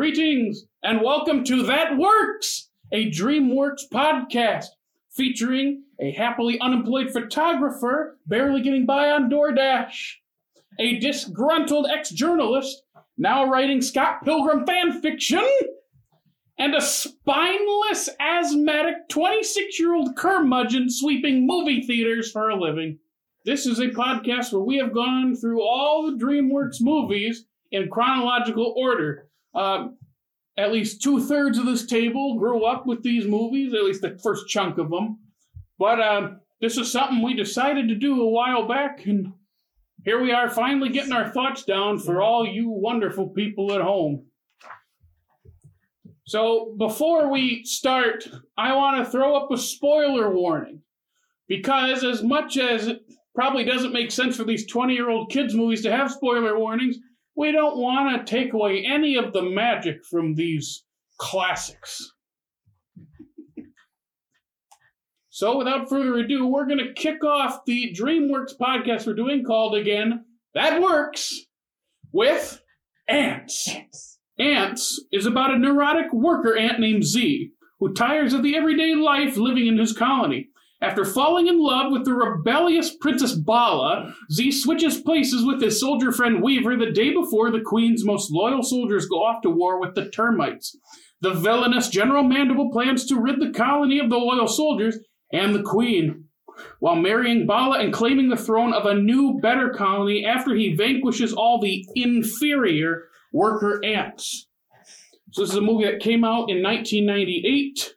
Greetings and welcome to That Works, a DreamWorks podcast featuring a happily unemployed photographer barely getting by on DoorDash, a disgruntled ex journalist now writing Scott Pilgrim fan fiction, and a spineless, asthmatic 26 year old curmudgeon sweeping movie theaters for a living. This is a podcast where we have gone through all the DreamWorks movies in chronological order. Um, at least two thirds of this table grew up with these movies, at least the first chunk of them. But uh, this is something we decided to do a while back, and here we are finally getting our thoughts down for all you wonderful people at home. So before we start, I want to throw up a spoiler warning. Because as much as it probably doesn't make sense for these 20 year old kids' movies to have spoiler warnings, we don't want to take away any of the magic from these classics. So, without further ado, we're going to kick off the DreamWorks podcast we're doing called again That Works with Antz. Antz. Antz is about a neurotic worker ant named Z who tires of the everyday life living in his colony. After falling in love with the rebellious Princess Bala, Z switches places with his soldier friend Weaver the day before the Queen's most loyal soldiers go off to war with the termites. The villainous General Mandible plans to rid the colony of the loyal soldiers and the Queen, while marrying Bala and claiming the throne of a new, better colony after he vanquishes all the inferior worker ants. So, this is a movie that came out in 1998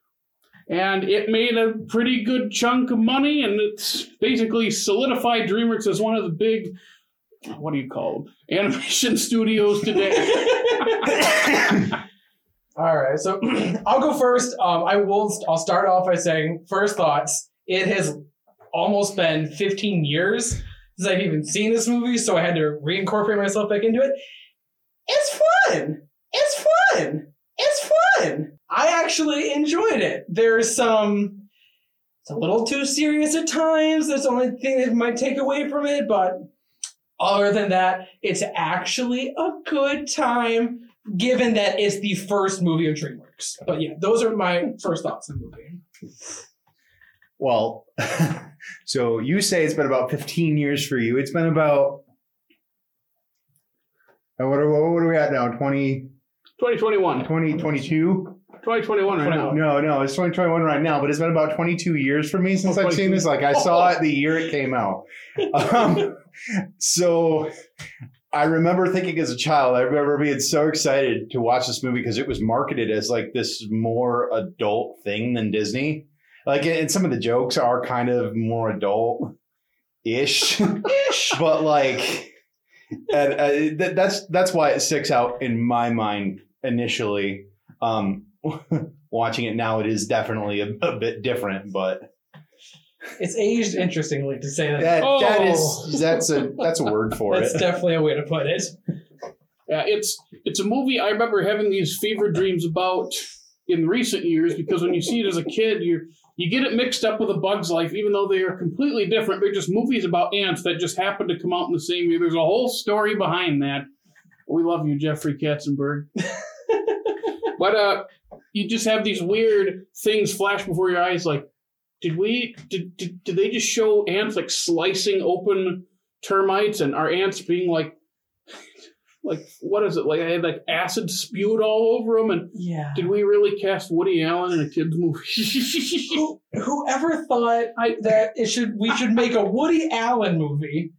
and it made a pretty good chunk of money and it's basically solidified DreamWorks as one of the big what do you call them? animation studios today. All right, so I'll go first. Um, I will. I'll start off by saying first thoughts. It has almost been 15 years since I've even seen this movie, so I had to reincorporate myself back into it. It's fun. It's fun. It's fun. I actually enjoyed it. There's some. It's a little too serious at times. That's the only thing that might take away from it, but other than that, it's actually a good time given that it's the first movie of DreamWorks. But yeah, those are my first thoughts on the movie. Well, so you say it's been about 15 years for you. It's been about. What are, what are we at now? 20, 2021. 2022? 2021 right now. No, no, it's 2021 right now, but it's been about 22 years for me since I've seen this. Like, I saw it the year it came out. Um, so I remember thinking as a child, I remember being so excited to watch this movie because it was marketed as like this more adult thing than Disney. Like, and some of the jokes are kind of more adult ish, but like, and, uh, that, that's that's why it sticks out in my mind initially. Um, watching it now, it is definitely a, a bit different, but It's aged interestingly to say that. that that Oh. is that's a that's a word for That's it. That's definitely a way to put it. Yeah, it's it's a movie I remember having these fever dreams about in recent years because when you see it as a kid, you you get it mixed up with A Bug's Life, even though they are completely different. They're just movies about ants that just happen to come out in the same year. There's a whole story behind that. We love you, Jeffrey Katzenberg. but uh, you just have these weird things flash before your eyes, like, did we did did, did they just show ants like slicing open termites and our ants being like like what is it like I had like acid spewed all over them and Yeah. did we really cast Woody Allen in a kids movie? Who, whoever thought I, that it should we should make a Woody Allen movie,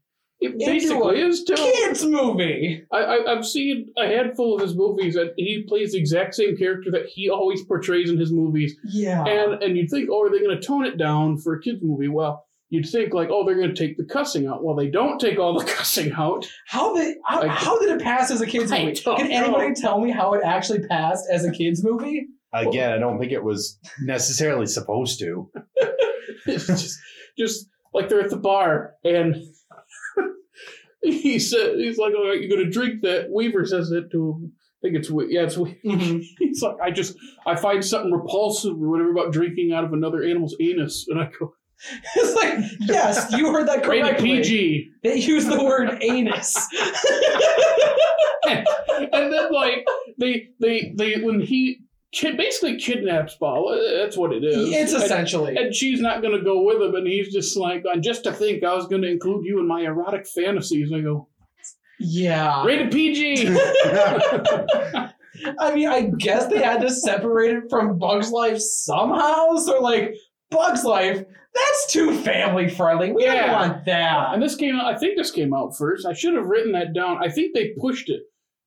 it basically a is too. kids movie? I, I I've seen a handful of his movies and he plays the exact same character that he always portrays in his movies Yeah. and and you'd think oh are they going to tone it down for a kids movie? Well. You'd think like, oh, they're going to take the cussing out. Well, they don't take all the cussing out. how did how, I- how did it pass as a kids I movie? Can anybody know. tell me how it actually passed as a kids movie? Again, I don't think it was necessarily supposed to. It's just, just like they're at the bar and he said, he's like, oh, you're going to drink that? Weaver says it to him. I think it's, yeah, it's, We- mm-hmm. he's like, I just, I find something repulsive or whatever about drinking out of another animal's anus. And I go, it's like yes, you heard that rated correctly. PG. They use the word anus. and then like, they they they when he kid, basically kidnaps Bala. uh, That's what it is. It's And- essentially. and she's not going to go with him, and he's just like, "And just to think I was going to include you in my erotic fantasies. I go, yeah. rated PG. I mean, I guess they had to separate it from Bugs Life somehow. So, like, Bugs Life, that's too family friendly. We Yeah. don't want that. and this came out, I think this came out first. I should have written that down. I think they pushed it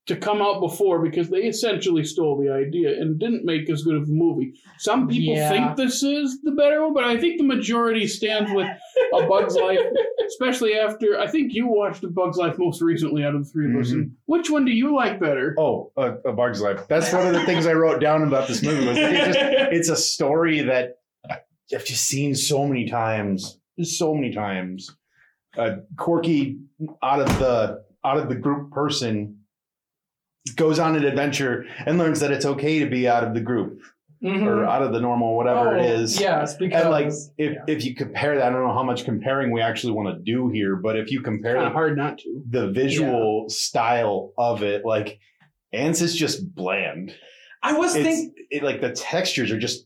to come out before because they essentially stole the idea and didn't make as good of a movie. Some people Yeah. think this is the better one, but I think the majority stands with A Bug's Life, especially after I think you watched A Bug's Life most recently out of the three of us. Mhm. And which one do you like better? Oh, a, a Bug's Life. That's one of the things I wrote down about this movie. Was it just, it's a story that I've just seen so many times, so many times. A quirky, out of the out of the group person goes on an adventure and learns that it's okay to be out of the group Mhm. or out of the normal, whatever it Oh, is. Yes, because. And like if, yeah. if you compare that, I don't know how much comparing we actually want to do here, but if you compare the hard not to. the visual style of it, like Antz is just bland. I was thinking. like the textures are just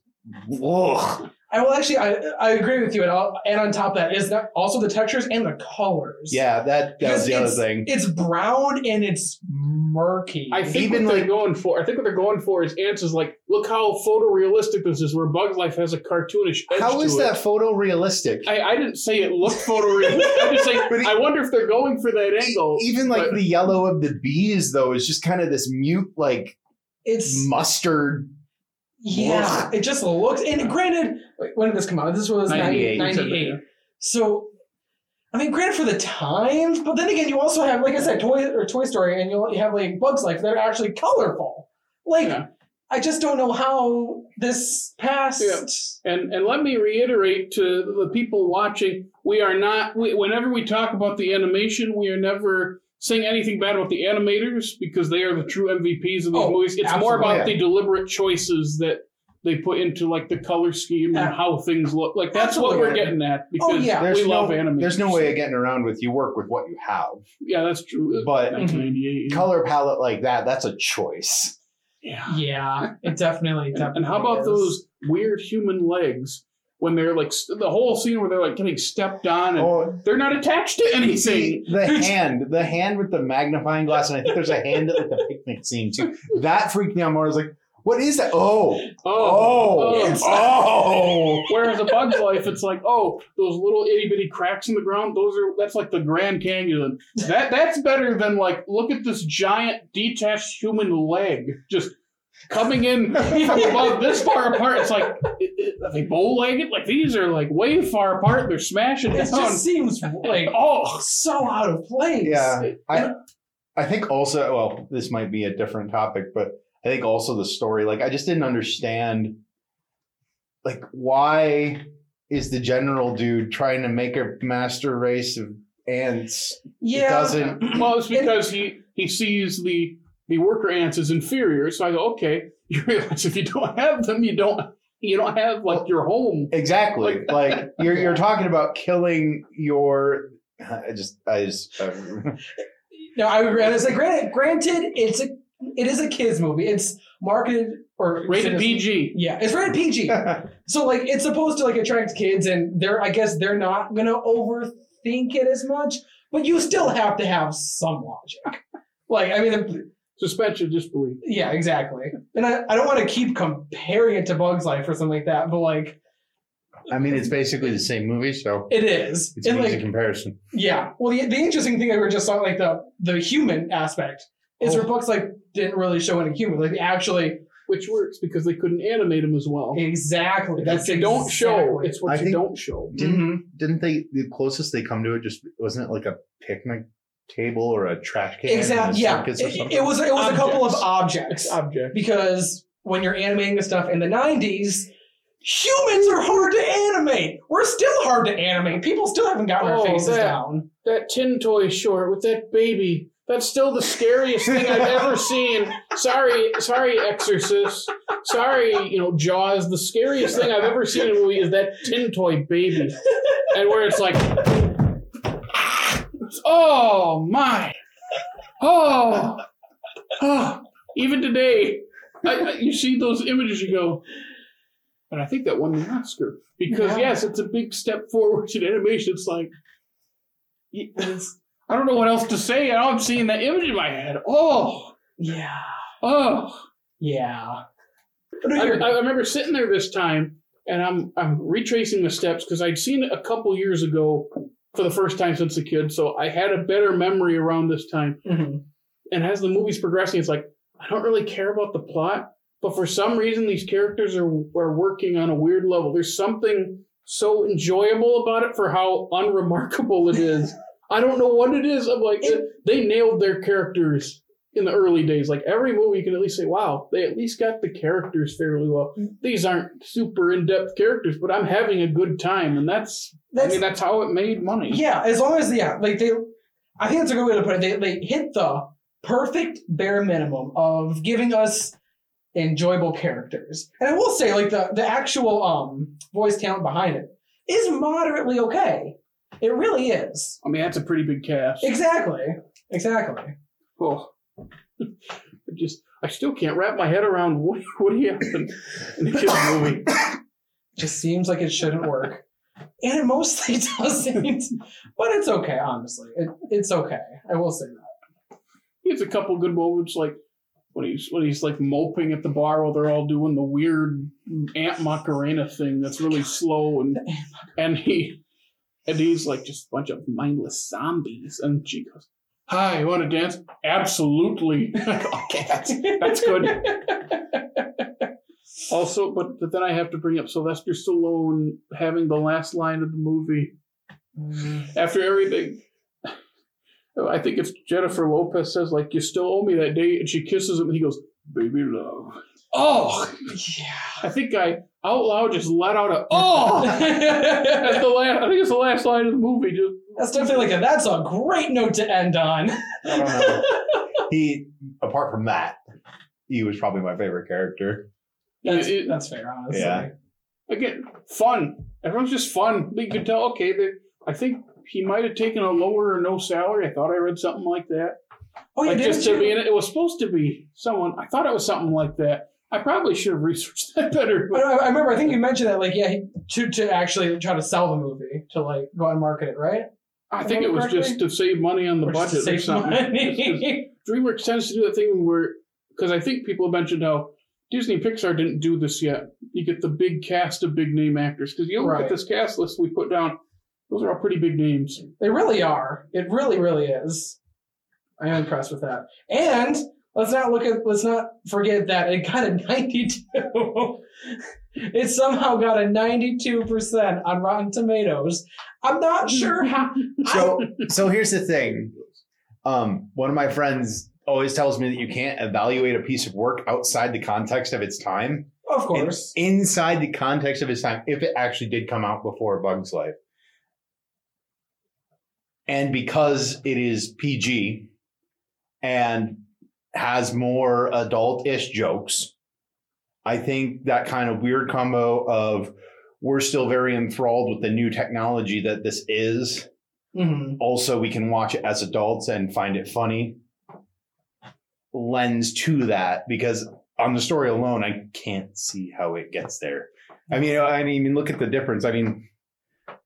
ugh. I will actually, I, I agree with you. And, I'll, and on top of that is that also the textures and the colors. Yeah, that that was the other thing. It's brown and it's murky. I think Even what they're going for, I think what they're going for is Antz is like, look how photorealistic this is, where Bug's Life has a cartoonish edge How to is it. that photorealistic? I, I didn't say it looked photorealistic. I'm just saying, But it- I wonder if they're going for that angle. Even like but- the yellow of the bees, though, is just kind of this mute, like it's mustard. Yeah, it just looks. And granted, wait, when did this come out? This was 98, 98. you said that, yeah. So, I mean, granted for the times, but then again, you also have, like I said, Toy or Toy Story, and you have like Bugs Life that are actually colorful. Like, Yeah. I just don't know how this passed. And and let me reiterate to the people watching, we are not. We, whenever we talk about the animation, we are never saying anything bad about the animators because they are the true MVPs of these Oh, movies. It's more about the deliberate choices that they put into like the color scheme and how things look. Like that's what we're getting at oh, because Oh, yeah. There's we no, love animation. there's no way of getting around with you work with what you have. Yeah, that's true. But 1998. color palette like that, that's a choice. Yeah. Yeah, it definitely, And, definitely. and how about is. those weird human legs when they're like the whole scene where they're like getting stepped on and Oh, they're not attached to anything. The hand, the hand with the magnifying glass, and I think there's a hand at like the picnic scene too. That freaked me out more. I was like, "What is that?" Oh, oh, oh. oh. It's- oh. oh. Whereas a Bug's Life, it's like, oh, those little itty bitty cracks in the ground. Those are that's like the Grand Canyon. That that's better than like look at this giant detached human leg just coming in from above this far apart. It's like i- i- are they bow legged? Like these are like way far apart. They're smashing It down. just seems like oh, so out of place. Yeah, I, I think also. Well, this might be a different topic, but I think also the story. Like, I just didn't understand. Like, why is the general dude trying to make a master race of ants? yeah. doesn't- well, it's because he he sees the the worker ants is inferior. So I go, okay. You realize if you don't have them, you don't you don't have like your home. Exactly. Like, you're you're talking about killing your. I just I just. uh, No, I would agree. And like granted, granted, it's a it is a kids movie. It's marketed or Rated PG. Yeah, it's rated PG. so like it's supposed to like attract kids, and they're I guess they're not gonna overthink it as much, but you still have to have some logic. Like I mean, Suspension of disbelief. yeah, exactly. And I, I don't want to keep comparing it to Bugs Life or something like that, but like I mean, it's basically the same movie, so it is. it's And, an easy comparison. Yeah. Well, the, the interesting thing that we were just talking, like the the human aspect, is Oh. where Bug's Life didn't really show any human. Like actually, Which works because they couldn't animate them as well. exactly. That's What you don't show. It's what I you think- don't show. Didn't Mhm. didn't they the closest they come to it just wasn't it like a picnic table or a trash can? Exactly. Yeah. circus or It, something? it was it was a couple of Objects. objects object. because when you're animating the stuff in the '90s. Humans are hard to animate. We're still hard to animate. People still haven't gotten Oh, our faces that- down. That tin toy short with that baby. That's still the scariest thing I've ever seen. Sorry, sorry, Exorcist. Sorry, you know, Jaws. The scariest thing I've ever seen in a movie is that tin toy baby. And where it's like, oh my, oh, oh. even today, I, I, you see those images, you go, and I think that won the Oscar because Yeah. yes, it's a big step forward in animation. It's like It's- I don't know what else to say. I'm seeing that image in my head. Oh, yeah. oh. Yeah. I, I remember sitting there this time, and I'm I'm retracing the steps because I'd seen it a couple years ago for the first time since a kid, so I had a better memory around this time. Mhm. And as the movie's progressing, it's like I don't really care about the plot, but for some reason these characters are are working on a weird level. There's something so enjoyable about it for how unremarkable it is. I don't know what it is. I'm like It- they nailed their characters in the early days. Like every movie, you can at least say, "Wow, they at least got the characters fairly well." These aren't super in depth characters, but I'm having a good time, and that's, I mean that's how it made money. Yeah, as long as yeah, like they, I think that's a good way to put it. They they hit the perfect bare minimum of giving us enjoyable characters. And I will say, like the the actual um voice talent behind it is moderately okay. It really is. I mean that's a pretty big cast. Exactly. Exactly. Oh, I just I still can't wrap my head around what what happened in the kids movie. Just seems like it shouldn't work. And it mostly doesn't. but it's okay, honestly. It, it's okay. I will say that. He has a couple good moments, like when he's when he's like moping at the bar while they're all doing the weird ant Macarena thing that's really slow and and he and he's like just a bunch of mindless zombies and she goes, "Hi, you want to dance? Absolutely." okay, that's that's good. Also, but, but then I have to bring up Sylvester Stallone having the last line of the movie mm. after everything. I think it's Jennifer Lopez says like, "You still owe me that date," and she kisses him, and he goes, "Baby love." Oh, yeah. I think I out loud just let out a oh. That's the last. I think it's the last line of the movie. Just That's definitely like a that's a great note to end on. I don't know. he, apart from that, he was probably my favorite character. That's, It- it- that's fair, honestly. Yeah. again, fun. Everyone's just fun. You could tell. Okay, they, I think he might have taken a lower or no salary. I thought I read something like that. Oh, like did just to be it. Was supposed to be someone. I thought it was something like that. I probably should have researched that better. I, But I remember. I think you mentioned that, like, yeah, to to actually try to sell the movie to like go out and market it, right? I think it was just to save money on the Or budget or something. DreamWorks tends to do that thing where, because I think people have mentioned how Disney Pixar didn't do this yet. You get the big cast of big name actors because you look Right. at this cast list we put down; those are all pretty big names. they really are. It really, really is. I am impressed with that. And let's not look at. Let's not forget that it got a ninety-two. it somehow got a ninety-two percent on Rotten Tomatoes. I'm not sure how. So, so here's the thing. Um, one of my friends always tells me that you can't evaluate a piece of work outside the context of its time. Of And course. inside the context of its time, if it actually did come out before Bug's Life. And because it is PG and has more adult ish jokes, I think that kind of weird combo of we're still very enthralled with the new technology that this is. Mhm. Also, we can watch it as adults and find it funny. Lends to that because on the story alone, I can't see how it gets there. I mean, I mean, look at the difference. I mean,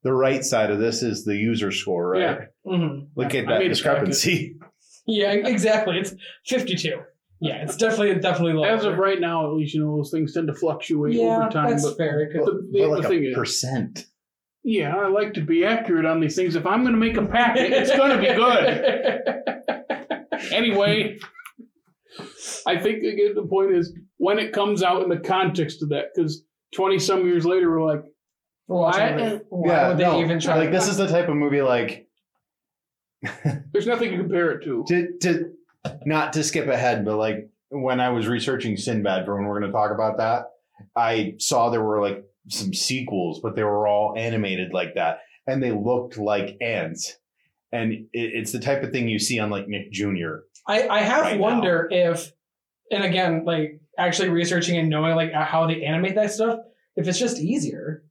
the right side of this is the user score, right? Yeah. Mhm. Look at I that discrepancy. Yeah, exactly. It's 52. Yeah, it's definitely definitely lower. As of right now, at least you know those things tend to fluctuate yeah, over time. that's But fair. It the, the, like the thing a is, percent. yeah, I like to be accurate on these things. If I'm going to make a packet, it's going to be good. Anyway, I think again the point is when it comes out in the context of that, because twenty some years later we're like, We're Why- it. Why yeah, would they no, even try? like this is the type of movie like there's nothing to compare it to. to to not to skip ahead, but like when I was researching Sinbad for when we're going to talk about that, I saw there were like some sequels, but they were all animated like that, and they looked like ants. And it, it's the type of thing you see on like Nick Jr. I, I have right wonder if, and again, like actually researching and knowing like how they animate that stuff, if it's just easier.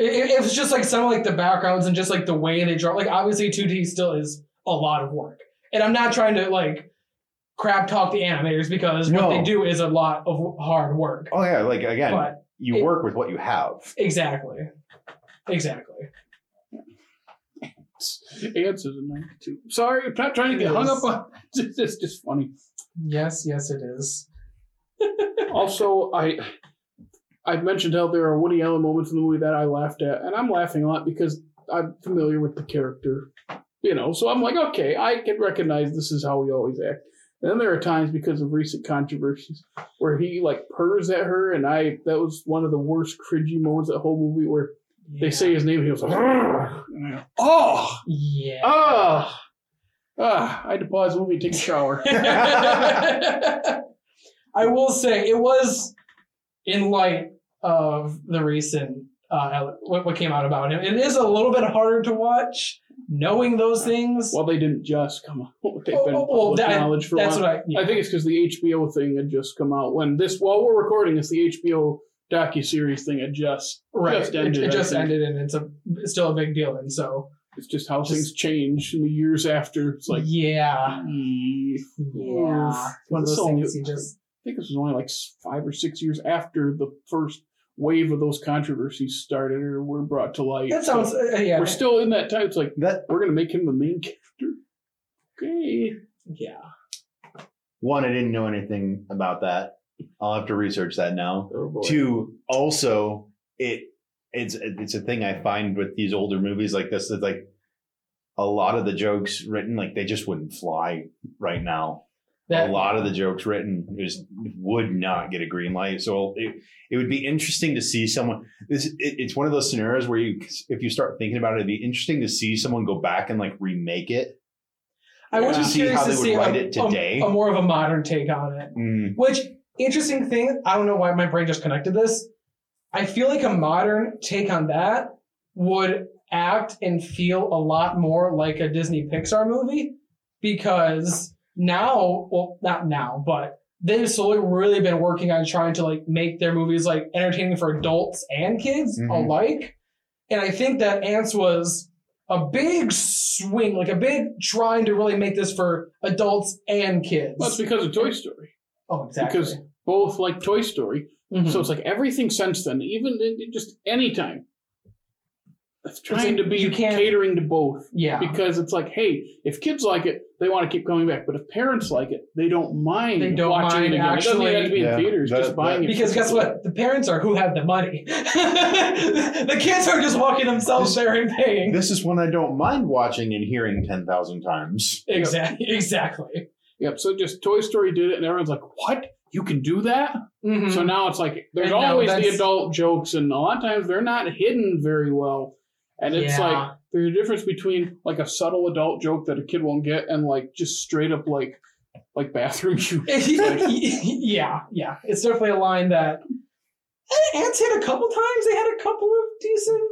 I- i- If it's just like some of like the backgrounds and just like the way they draw, like obviously 2D still is a lot of work, and I'm not trying to like crap talk the animators because No. what they do is a lot of hard work. Oh yeah, like again, But you it- work with what you have. exactly, exactly. Ants is a number two. Sorry, I'm not trying to get hung up on. It's just, just funny. Yes, yes, it is. Also, I I mentioned how there are Woody Allen moments in the movie that I laughed at, and I'm laughing a lot because I'm familiar with the character, you know. So I'm like, okay, I can recognize this is how we always act. And then there are times because of recent controversies where he like purrs at her, and I that was one of the worst cringy moments of the whole movie where they say his name, and he was like, "Argh." And I go, oh, yeah. ah, ah. I had to pause the movie and take a shower. I will say it was in light of the recent uh, what, what came out about him. It is a little bit harder to watch knowing those things. Well, they didn't just come out. They've Oh, been oh, well, public that- knowledge for a while. what I. yeah. I think it's because the HBO thing had just come out. When this, while we're recording, it's the HBO docu series thing had just right. just It- ended, It, I just ended, and it's a it's still a big deal. And so it's just how Just- things change in the years after. It's like, yeah, mm, yeah. One of those things you just I think this was only like five or six years after the first wave of those controversies started or were brought to light. that sounds So uh, yeah we're still in that time. It's like That we're gonna make him the main character. Okay. yeah. one, I didn't know anything about that. I'll have to research that now. Oh boy. Two, also it it's it's a thing I find with these older movies like this. It's like a lot of the jokes written like they just wouldn't fly right now. That a lot of the jokes written just would not get a green light. So it, it would be interesting to see someone. This it, it's one of those scenarios where you, if you start thinking about it, it'd be interesting to see someone go back and like remake it. I would just see curious to see write a, it today. A, a more of a modern take on it. Mm, Which interesting thing, I don't know why my brain just connected this. I feel like a modern take on that would act and feel a lot more like a Disney Pixar movie because now, well, not now, but they've slowly really been working on trying to like make their movies like entertaining for adults and kids Mhm. alike. And I think that Antz was a big swing, like a big trying to really make this for adults and kids. Well, because of Toy Story. oh, exactly. Because both like Toy Story. Mhm. So it's like everything since then, even just any time. It's trying to be you catering to both. yeah. Because it's like, hey, if kids like it, they want to keep coming back. But if parents like it, they don't mind They don't watching mind it again. it doesn't have to be actually- in theaters, Yeah, just buying that- it. Because guess what? The parents are who have the money. the kids are just walking themselves This- there and paying. this is one I don't mind watching and hearing ten thousand times. Exactly. Exactly. Yep. So just Toy Story did it, and everyone's like, what? You can do that? Mhm. So now it's like there's And now always the adult jokes, and a lot of times they're not hidden very well. And it's Yeah. like there's a difference between like a subtle adult joke that a kid won't get, and like just straight up like like bathroom humor. yeah, yeah. It's definitely a line that and Antz hit a couple times. They had a couple of decent,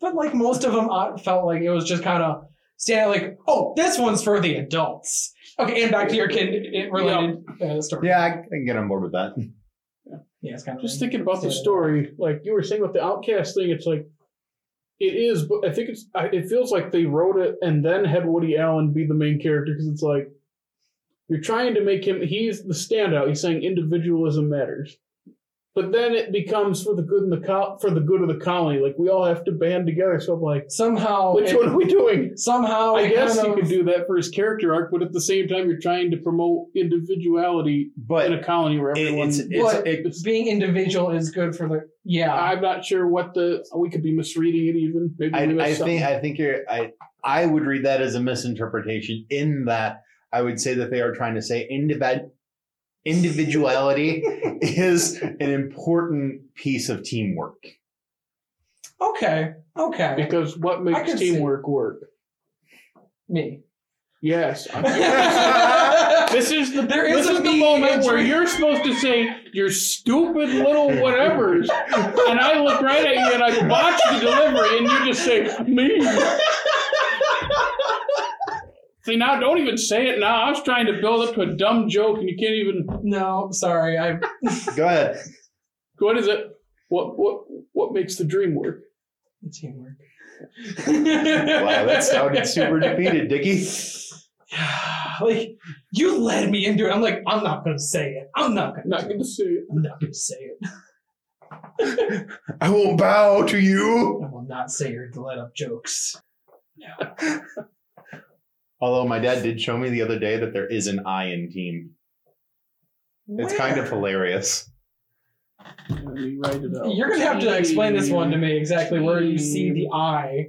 but like most of them uh, felt like it was just kind of standing like, oh, this one's for the adults. Okay, and back to your kid it related uh, story. Yeah, I, I can get on board with that. yeah, it's kind of Just thinking about the story, like you were saying with the Outcast thing, it's like it is, but I think it's it feels like they wrote it and then had Woody Allen be the main character because it's like you're trying to make him he's the standout. He's saying individualism matters, but then it becomes for the good in the co- for the good of the colony. Like we all have to band together. So I'm like, somehow. which it- one are we doing? Somehow, I guess you of- could do that for his character arc, but at the same time, you're trying to promote individuality But in a colony where it, everyone. it's it's But it, being individual is good for the yeah. I'm not sure what the we could be misreading it even. Maybe I, I think I think you're I I would read that as a misinterpretation in that I would say that they are trying to say individ, individuality is an important piece of teamwork. okay, okay. because what makes could see- teamwork work? Me. Yes. this is the There is this a is the me moment where you're supposed to say your stupid little whatevers, and I look right at you and I watch the delivery, and you just say me. See now, don't even say it now. I was trying to build up to a dumb joke, and you can't even. No, sorry. I Go ahead. What is it? What what what makes the dream work? The teamwork. Wow, that sounded super defeated, Dickie. like you led me into it. I'm like, I'm not gonna say it. I'm not gonna. Not do gonna see it. I'm not gonna say it. I won't bow to you. I will not say your let up jokes. Although my dad did show me the other day that there is an I in team. It's kind of hilarious. Let me write it out. You're gonna have to explain this one to me exactly where you see the I.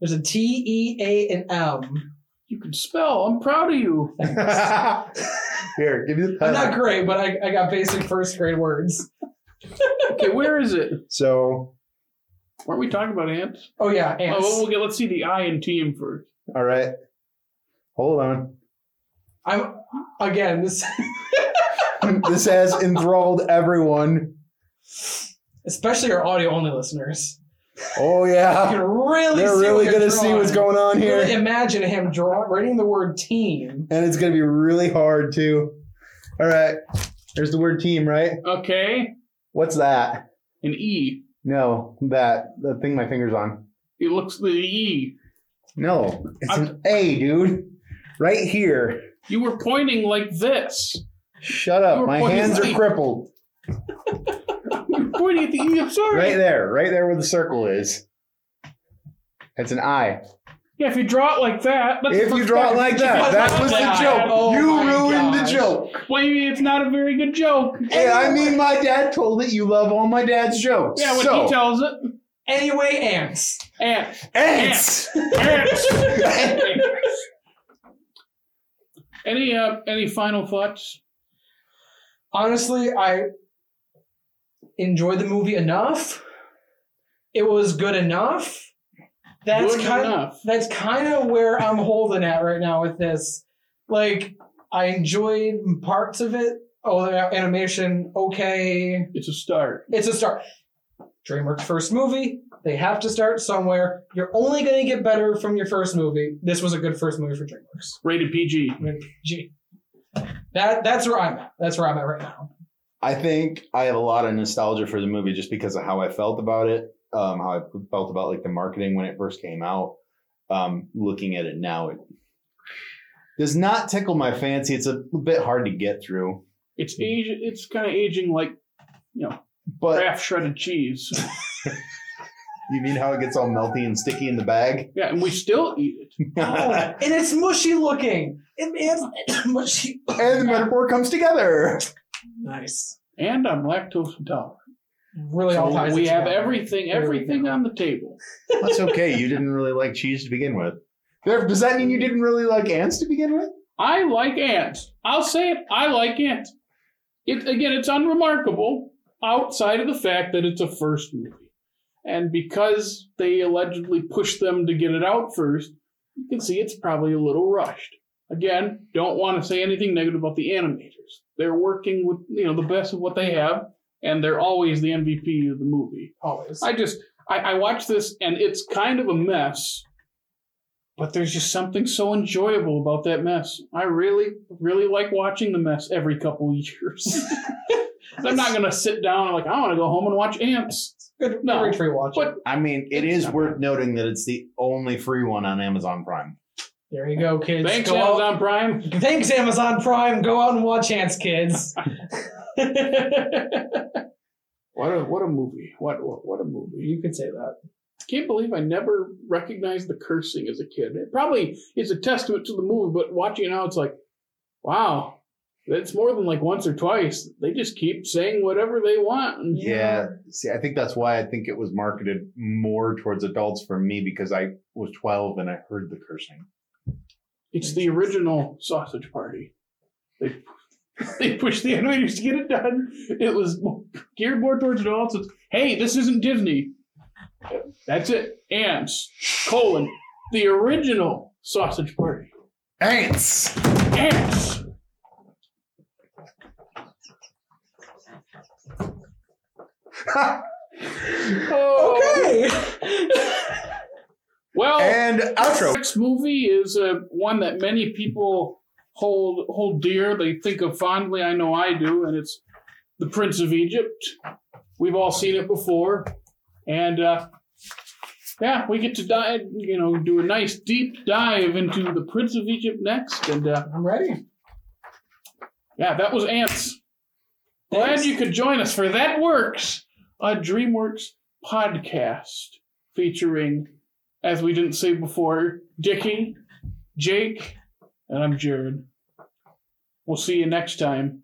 There's a T, E, A, and M. You can spell. I'm proud of you. Here, give me the I'm not great, but I, I got basic first grade words. Okay, where is it? So, Weren't we talking about ants? Oh yeah, Oh, ants. well, okay, let's see the I in team first. all right. Hold on. I'm again this, this has enthralled everyone. especially our audio only listeners. Oh You yeah. can really They're see really gonna you're see what's going on Really here. imagine him draw writing the word team. And it's gonna be really hard too. All right. There's the word team, right? Okay, What's that? an E. No, that the thing my finger's on. It looks the E. No, it's an A, dude. Right here. You were pointing like this. Shut up. My hands at are crippled. You were pointing at the. I'm sorry. Right there. Right there where the circle is. It's an eye. Yeah, if you draw it like that. That's If you draw it like If that, that was the like joke. Oh you ruined gosh. the joke. Well, maybe it's not a very good joke. Hey, I mean, my dad told it. You love all my dad's jokes. Yeah, when so, he tells it. Anyway, ants. Ants. ants. Ants. Any uh, any final thoughts? Honestly, I enjoyed the movie enough. It was good enough. That's Good kind enough. that's kind of where I'm holding at right now with this. Like, I enjoyed parts of it. Oh, the animation, okay. It's a start. It's a start. DreamWorks' first movie. They have to start somewhere. You're only going to get better from your first movie. This was a good first movie for DreamWorks. Rated PG. Gee. That that's where I'm at. That's where I'm at right now. I think I have a lot of nostalgia for the movie just because of how I felt about it, um, how I felt about like the marketing when it first came out. Um, looking at it now, it does not tickle my fancy. It's a bit hard to get through, It's age. It's kind of aging like you know but Kraft shredded cheese. you mean how it gets all melty and sticky in the bag? yeah, and we still eat it. Oh, and it's mushy looking. It, it's mushy. and the metaphor comes together. Nice. And I'm lactose intolerant. Really, all ties we it have together. everything, everything on the table. That's okay. You didn't really like cheese to begin with. There- Does that mean you didn't really like ants to begin with? I like ants. I'll say it. I like ants. It again, it's unremarkable outside of the fact that it's a first movie, and because they allegedly pushed them to get it out first, you can see it's probably a little rushed. Again, don't want to say anything negative about the animators. They're working with you know the best of what they have, and they're always the MVP of the movie. always. I just I, I watch this and it's kind of a mess, but there's just something so enjoyable about that mess. I really, really like watching the mess every couple of years. I'm not gonna sit down and like I want to go home and watch ants. good. no, No, free watch. but- I mean, it is worth noting that it's the only free one on Amazon Prime. there you go, kids. Thanks go Amazon Prime. Thanks, Amazon Prime. Go out and watch Antz, kids. What a what a movie. What what, what a movie. you could say that. I can't believe I never recognized the cursing as a kid. It probably is a testament to the movie, but watching it now, it's like, wow, it's more than like once or twice. They just keep saying whatever they want. And Yeah. See, I think that's why I think it was marketed more towards adults for me because I was 12 and I heard the cursing. It's the original Sausage Party. They they pushed the animators to get it done. It was geared more towards adults. It's, hey, this isn't Disney. That's it. Antz, colon, the original Sausage Party. Ants! Ants. Okay. Well, and outro. Next movie is uh, one that many people hold hold dear. They think of fondly. I know I do, and it's The Prince of Egypt. We've all seen it before, and uh, yeah, we get to dive, you know, do a nice deep dive into the Prince of Egypt next, and uh, I'm ready. yeah, that was Antz. Glad Thanks. you could join us for That Works, a DreamWorks podcast featuring, as we didn't say before, Dickie, Jake, and I'm Jared. We'll see you next time